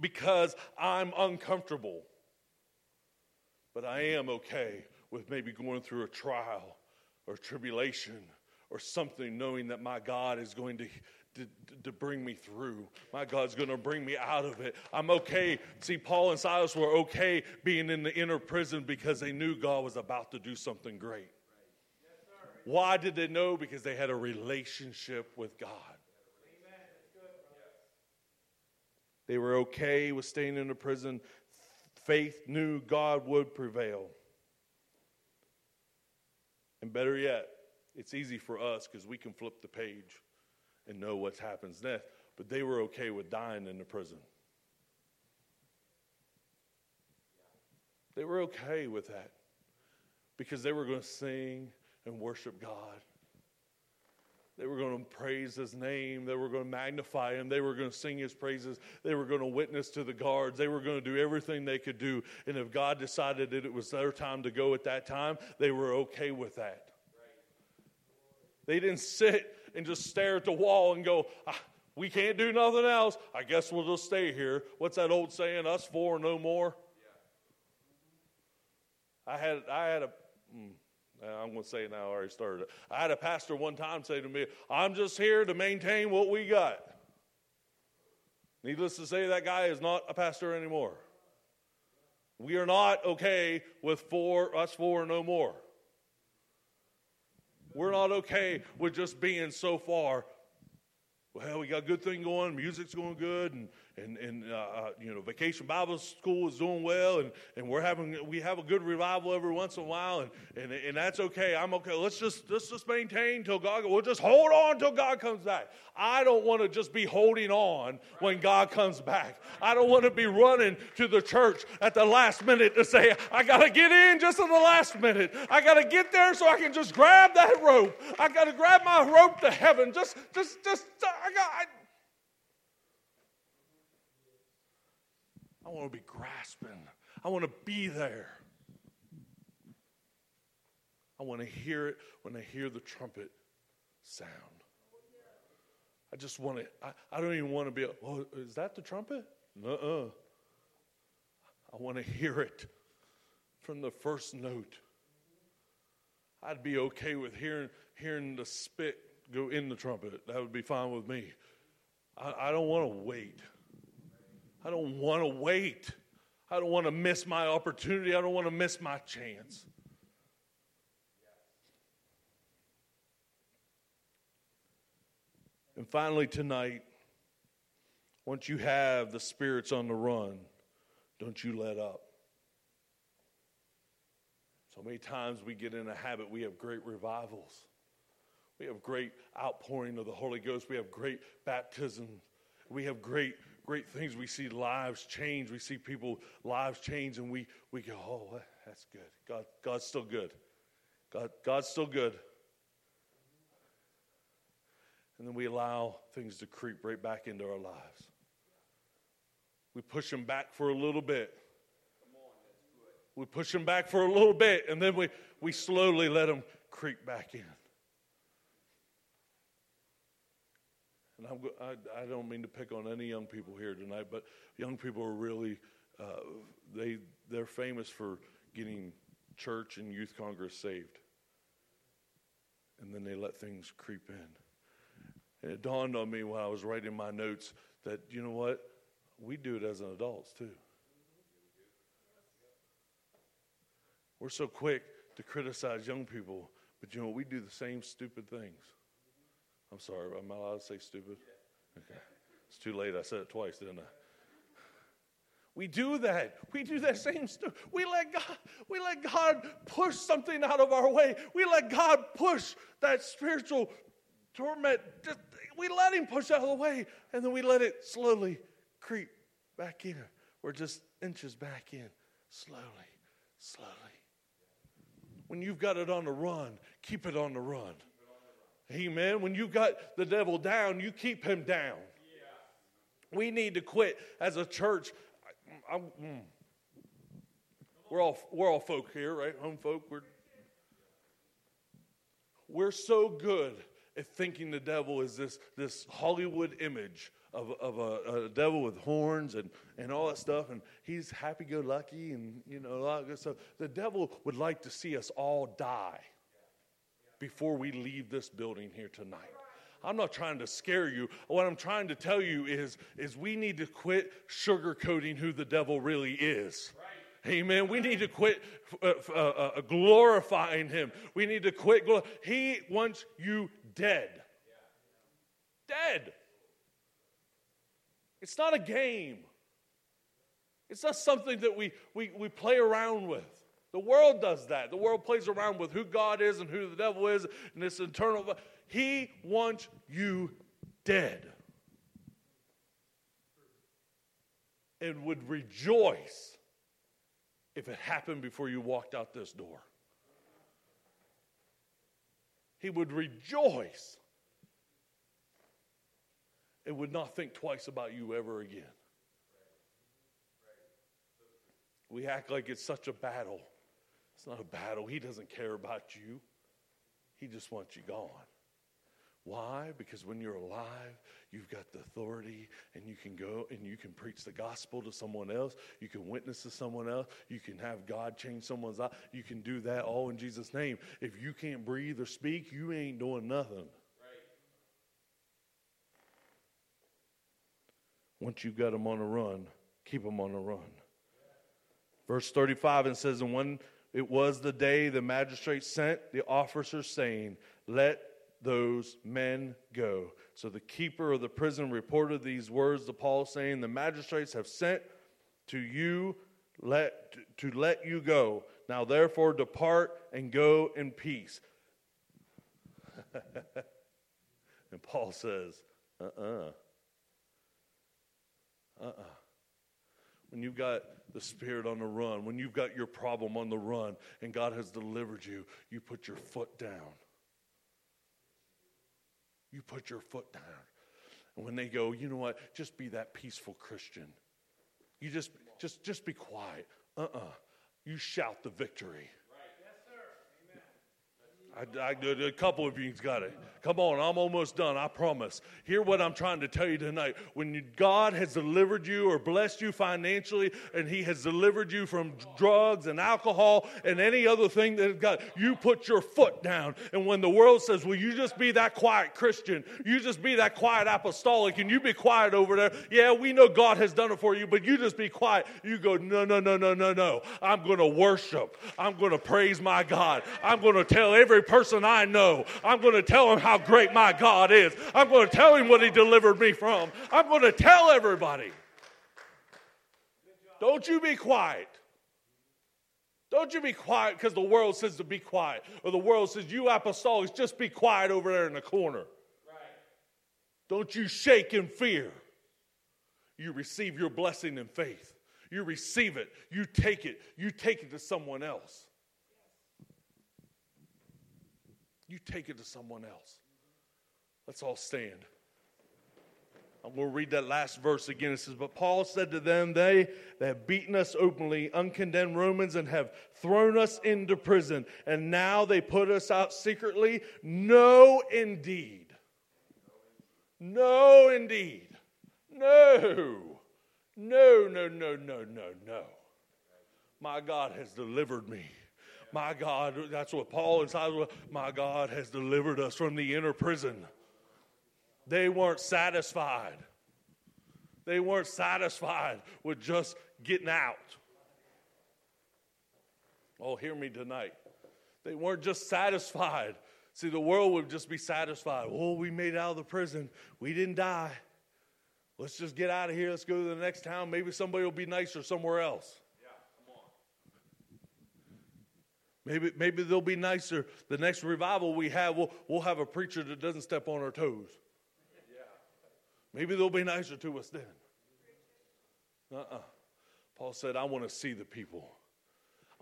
because I'm uncomfortable. But I am okay with maybe going through a trial or tribulation or something, knowing that my God is going to, to, to, bring me through. My God's going to bring me out of it. I'm okay. See, Paul and Silas were okay being in the inner prison because they knew God was about to do something great. Why did they know? Because they had a relationship with God. They were okay with staying in the prison. Faith knew God would prevail. And better yet, it's easy for us because we can flip the page and know what happens next. But they were okay with dying in the prison. They were okay with that because they were going to sing and worship God. They were going to praise his name. They were going to magnify him. They were going to sing his praises. They were going to witness to the guards. They were going to do everything they could do. And if God decided that it was their time to go at that time, they were okay with that. They didn't sit and just stare at the wall and go, ah, We can't do nothing else. I guess we'll just stay here. What's that old saying? Us four, no more. I had, I had a. Hmm, I'm going to say it now, I already started it. I had a pastor one time say to me, I'm just here to maintain what we got. Needless to say, that guy is not a pastor anymore. We are not okay with four, us four, no more. We're not okay with just being so far. Well, we got a good thing going, music's going good, and and, and uh, uh, you know, Vacation Bible School is doing well, and, and we're having we have a good revival every once in a while, and, and, and that's okay. I'm okay. Let's just let's just maintain till God. We'll just hold on till God comes back. I don't want to just be holding on when God comes back. I don't want to be running to the church at the last minute to say I got to get in just at the last minute. I got to get there so I can just grab that rope. I got to grab my rope to heaven. Just just just I got. I, I want to be grasping. I want to be there. I want to hear it when I hear the trumpet sound. I just want to, I, I don't even want to be, oh, is that the trumpet? Uh-uh. I want to hear it from the first note. I'd be okay with hearing, hearing the spit go in the trumpet. That would be fine with me. I, I don't want to wait. I don't want to wait. I don't want to miss my opportunity. I don't want to miss my chance. And finally, tonight, once you have the spirits on the run, don't you let up. So many times we get in a habit, we have great revivals. We have great outpouring of the Holy Ghost. We have great baptism. We have great great things. We see lives change. We see people lives change, and we we go, oh, that's good. God, God's still good. God, God's still good. And then we allow things to creep right back into our lives. We push them back for a little bit. We push them back for a little bit, and then we, we slowly let them creep back in. And I'm, I, I don't mean to pick on any young people here tonight, but young people are really, uh, they, they're famous for getting church and youth congress saved. And then they let things creep in. And it dawned on me when I was writing my notes that, you know what? We do it as an adults too. We're so quick to criticize young people, but you know, we do the same stupid things. I'm sorry, am I allowed to say stupid? Okay. It's too late. I said it twice, didn't I? We do that. We do that same stuff. We let God, we let God push something out of our way. We let God push that spiritual torment. Just, we let him push out of the way, and then we let it slowly creep back in. We're just inches back in, slowly, slowly. When you've got it on the run, keep it on the run. Amen. When you got the devil down, you keep him down. We need to quit as a church. I, I, mm. We're all we're all folk here, right? Home folk. We're we're so good at thinking the devil is this this Hollywood image of, of a, a, devil with horns and, and all that stuff, and he's happy go lucky and you know a lot of good stuff. The devil would like to see us all die before we leave this building here tonight. I'm not trying to scare you. What I'm trying to tell you is, is we need to quit sugarcoating who the devil really is. Amen. We need to quit uh, uh, uh, glorifying him. We need to quit. Glor- he wants you dead. Dead. It's not a game. It's not something that we, we, we play around with. The world does that. The world plays around with who God is and who the devil is and this internal. He wants you dead. And would rejoice if it happened before you walked out this door. He would rejoice and would not think twice about you ever again. We act like it's such a battle. It's not a battle. He doesn't care about you, He just wants you gone. Why? Because when you're alive, you've got the authority and you can go and you can preach the gospel to someone else. You can witness to someone else. You can have God change someone's life. You can do that all in Jesus' name. If you can't breathe or speak, you ain't doing nothing. Once you've got them on the run, keep them on the run. Verse 35 and says, And when it was the day the magistrate sent the officers, saying, Let those men go. So the keeper of the prison reported these words to Paul, saying, The magistrates have sent to you let, to let you go. Now therefore depart and go in peace. [LAUGHS] and Paul says, Uh uh-uh. uh. Uh uh. When you've got the Spirit on the run, when you've got your problem on the run and God has delivered you, you put your foot down. You put your foot down. And when they go, you know what? Just be that peaceful Christian. You just just just be quiet. Uh-uh. You shout the victory. I, I, a couple of you's got it. Come on, I'm almost done, I promise. Hear what I'm trying to tell you tonight. When God has delivered you or blessed you financially, and He has delivered you from drugs and alcohol and any other thing that God, you put your foot down. And when the world says, Will you just be that quiet Christian? You just be that quiet apostolic and you be quiet over there. Yeah, we know God has done it for you, but you just be quiet. You go, No, no, no, no, no, no. I'm going to worship. I'm going to praise my God. I'm going to tell every person I know. I'm going to tell him how great my God is. I'm going to tell him what he delivered me from. I'm going to tell everybody. Don't you be quiet. Don't you be quiet because the world says to be quiet. Or the world says, you apostolics, just be quiet over there in the corner. Right. Don't you shake in fear. You receive your blessing in faith. You receive it. You take it. You take it to someone else. You take it to someone else. Let's all stand. I'm going to read that last verse again. It says, But Paul said to them, They that have beaten us openly, uncondemned Romans, and have thrown us into prison, and now they put us out secretly. No, indeed. No, indeed. No. No, no, no, no, no, no. My God has delivered me. My God, that's what Paul and Silas, my God has delivered us from the inner prison. They weren't satisfied. They weren't satisfied with just getting out. Oh, hear me tonight. They weren't just satisfied. See, the world would just be satisfied. Oh, we made out of the prison. We didn't die. Let's just get out of here. Let's go to the next town. Maybe somebody will be nicer somewhere else. Yeah, come on. Maybe, maybe they'll be nicer. The next revival we have, we'll, we'll have a preacher that doesn't step on our toes. Maybe they'll be nicer to us then. Uh uh-uh. uh Paul said, I want to see the people.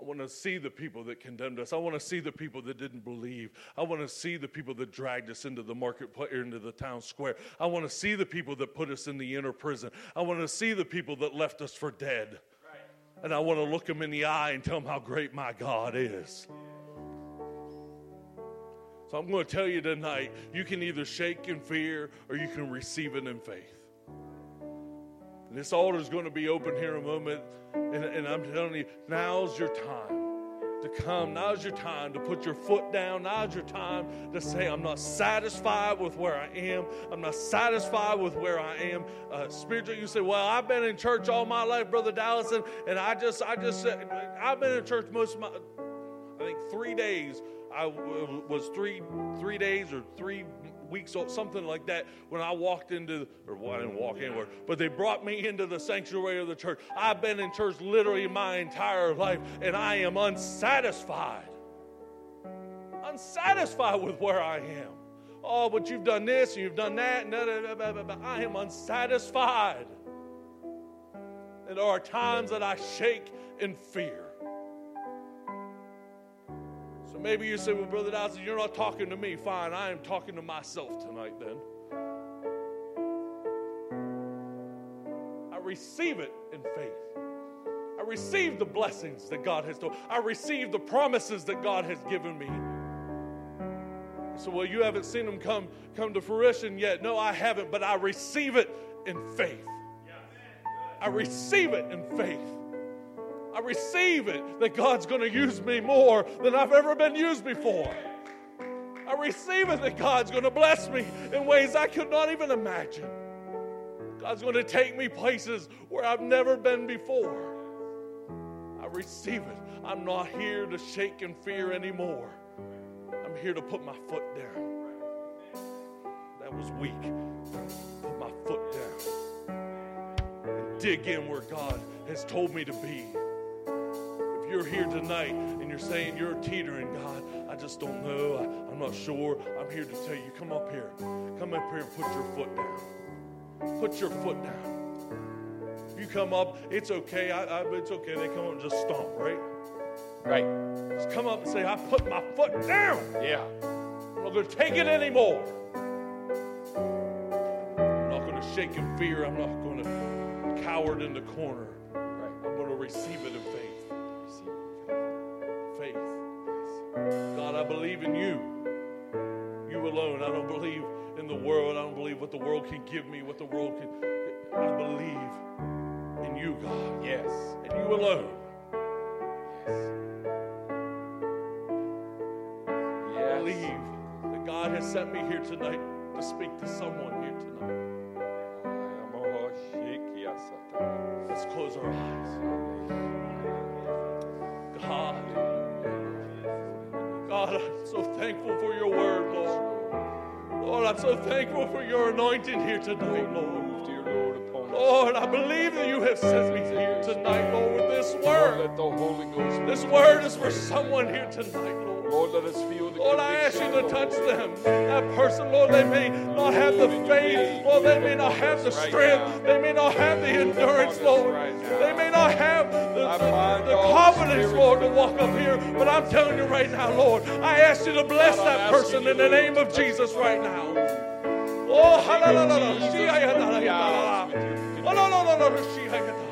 I want to see the people that condemned us. I want to see the people that didn't believe. I want to see the people that dragged us into the marketplace, into the town square. I want to see the people that put us in the inner prison. I want to see the people that left us for dead. And I want to look them in the eye and tell them how great my God is. So I'm going to tell you tonight you can either shake in fear or you can receive it in faith. And this altar is going to be open here in a moment. And, and I'm telling you, now's your time to come. Now's your time to put your foot down. Now's your time to say, I'm not satisfied with where I am. I'm not satisfied with where I am. Uh, spiritually, you say, Well, I've been in church all my life, Brother Dallas, and, and I just, I just, I've been in church most of my, I think three days I was three three days or three weeks or something like that when I walked into or well, I didn't walk anywhere, but they brought me into the sanctuary of the church. I've been in church literally my entire life, and I am unsatisfied. Unsatisfied with where I am. Oh, but you've done this and you've done that, and I am unsatisfied. And there are times that I shake in fear. So maybe you say, Well, Brother Dawson, you're not talking to me. Fine, I am talking to myself tonight then. I receive it in faith. I receive the blessings that God has told. I receive the promises that God has given me. So, well, you haven't seen them come, come to fruition yet. No, I haven't, but I receive it in faith. I receive it in faith. I receive it that God's going to use me more than I've ever been used before. I receive it that God's going to bless me in ways I could not even imagine. God's going to take me places where I've never been before. I receive it. I'm not here to shake in fear anymore. I'm here to put my foot down. That was weak. Put my foot down and dig in where God has told me to be you're here tonight and you're saying you're teetering, God, I just don't know. I, am not sure. I'm here to tell you, come up here. Come up here and put your foot down. Put your foot down. You come up, it's okay. I, I, it's okay. They come up and just stomp, right? Right. Just come up and say, I put my foot down. Yeah. I'm not going to take it anymore. I'm not going to shake in fear. I'm not going to coward in the corner. Right. I'm going to receive it believe in you. You alone. I don't believe in the world. I don't believe what the world can give me, what the world can. I believe in you, God. Yes. And you alone. Yes. yes. I believe that God has sent me here tonight to speak to someone here tonight. Thankful for your anointing here tonight, Lord. Lord, I believe that you have sent me here tonight, Lord, with this word. let the Holy Ghost. This word is for someone here tonight, Lord. Lord, let us feel the Lord, I ask you to touch them. That person, Lord, they may not have the faith. Lord, they may not have the strength. They may not have the endurance, Lord. They may not have the, the, the confidence, Lord, to walk up here. But I'm telling you right now, Lord, I ask you to bless that person in the name of Jesus right now. Oh, hallelujah. Oh, no, no, no, no.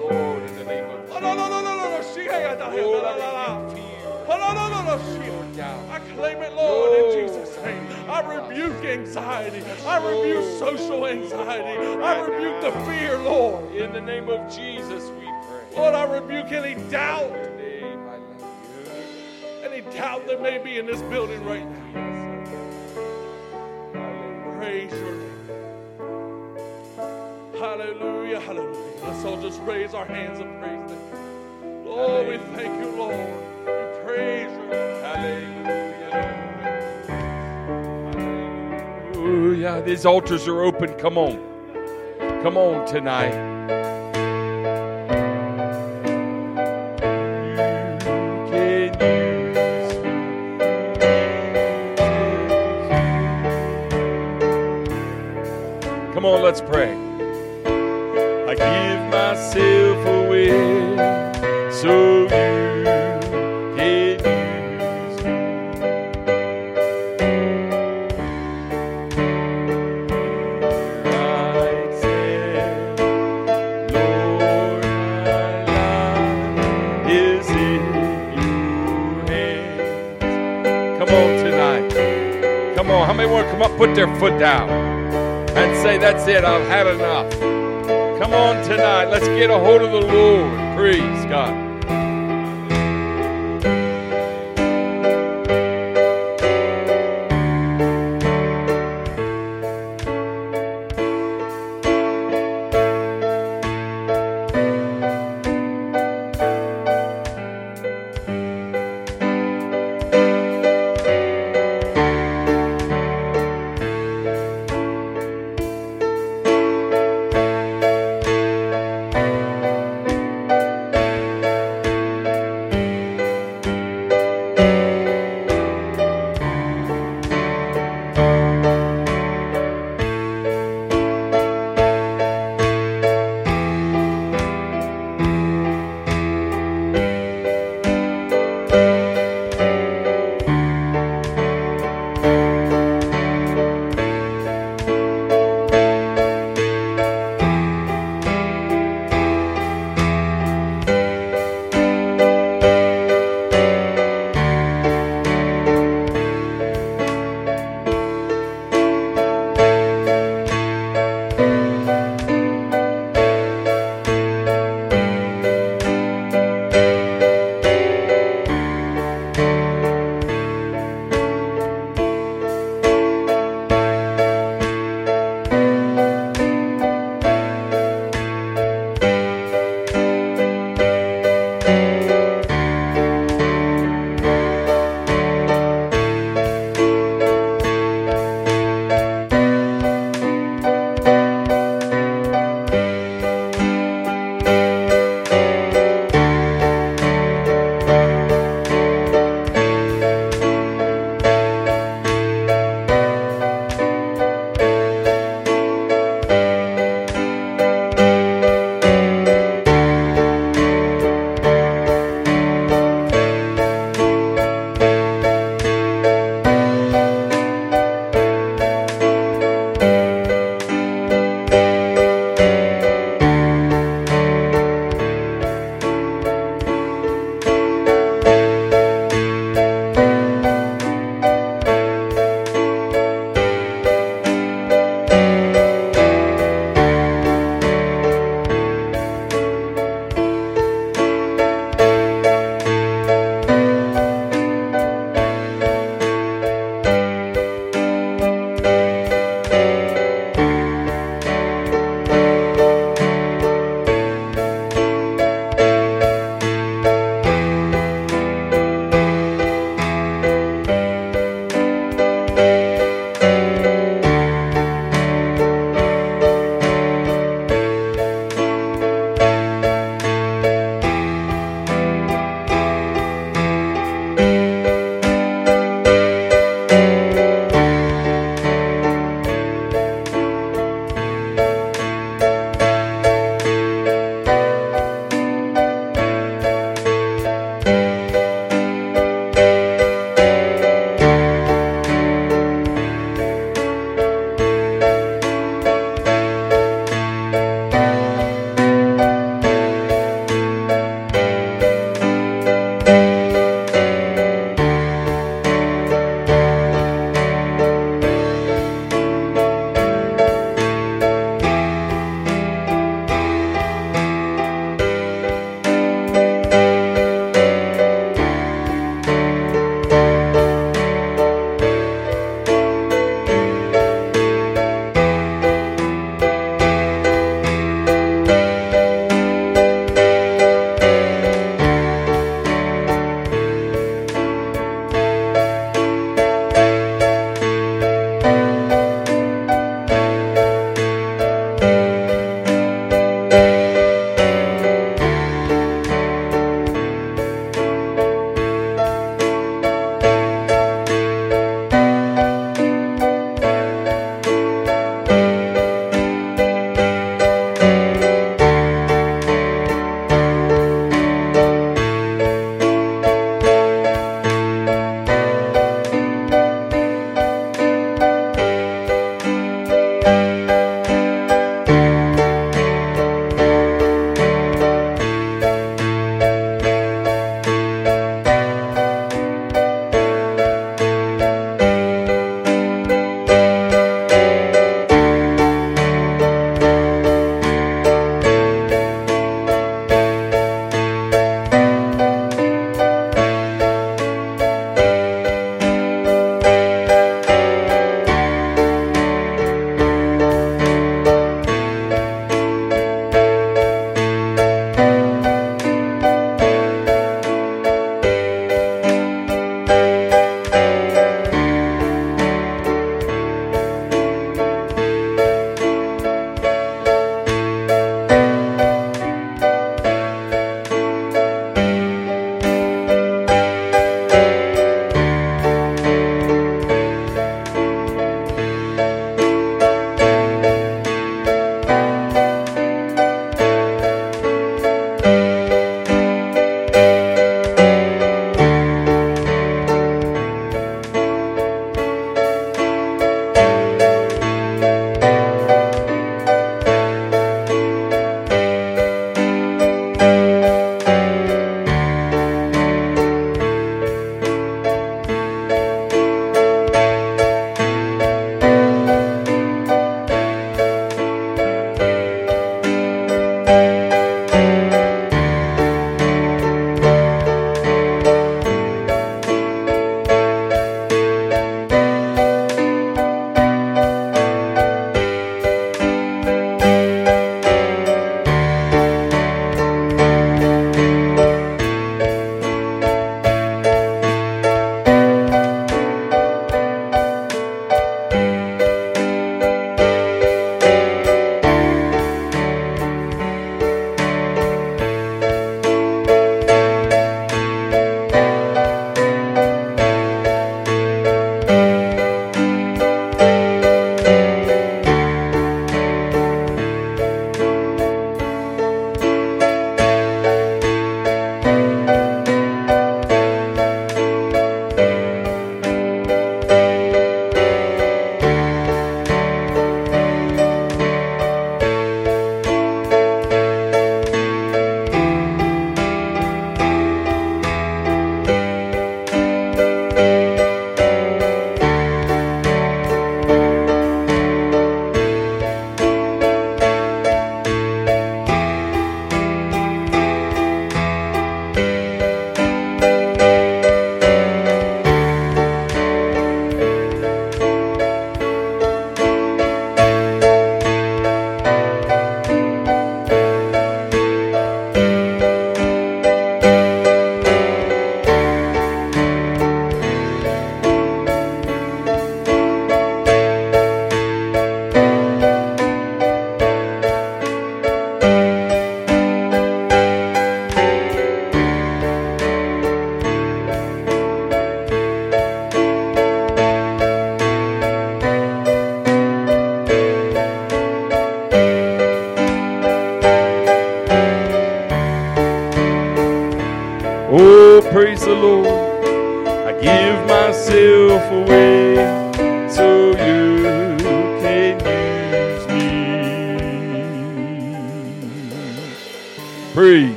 Lord, in the name of Oh, no, no, no, no, no. Lord, I. Oh, no, no, no, no. I claim it, Lord, in Jesus' name. I rebuke anxiety. I rebuke social anxiety. I rebuke the fear, Lord. In the name of Jesus, we pray. Lord, I rebuke any doubt, In your name, I love any doubt that may be in this building right now. Praise your name. Hallelujah, hallelujah. Let's all just raise our hands and praise Him. Lord, we thank you, Lord. We praise you. Hallelujah. These altars are open. Come on. Come on tonight. Had enough. Come on tonight. Let's get a hold of the.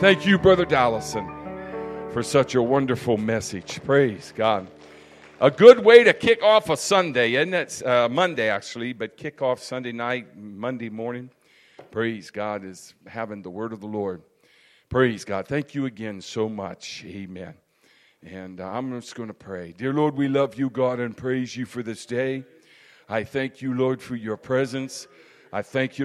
Thank you, Brother Dallison, for such a wonderful message. Praise God. A good way to kick off a Sunday, isn't it? Uh, Monday, actually, but kick off Sunday night, Monday morning. Praise God is having the word of the Lord. Praise God. Thank you again so much. Amen. And uh, I'm just going to pray. Dear Lord, we love you, God, and praise you for this day. I thank you, Lord, for your presence. I thank you.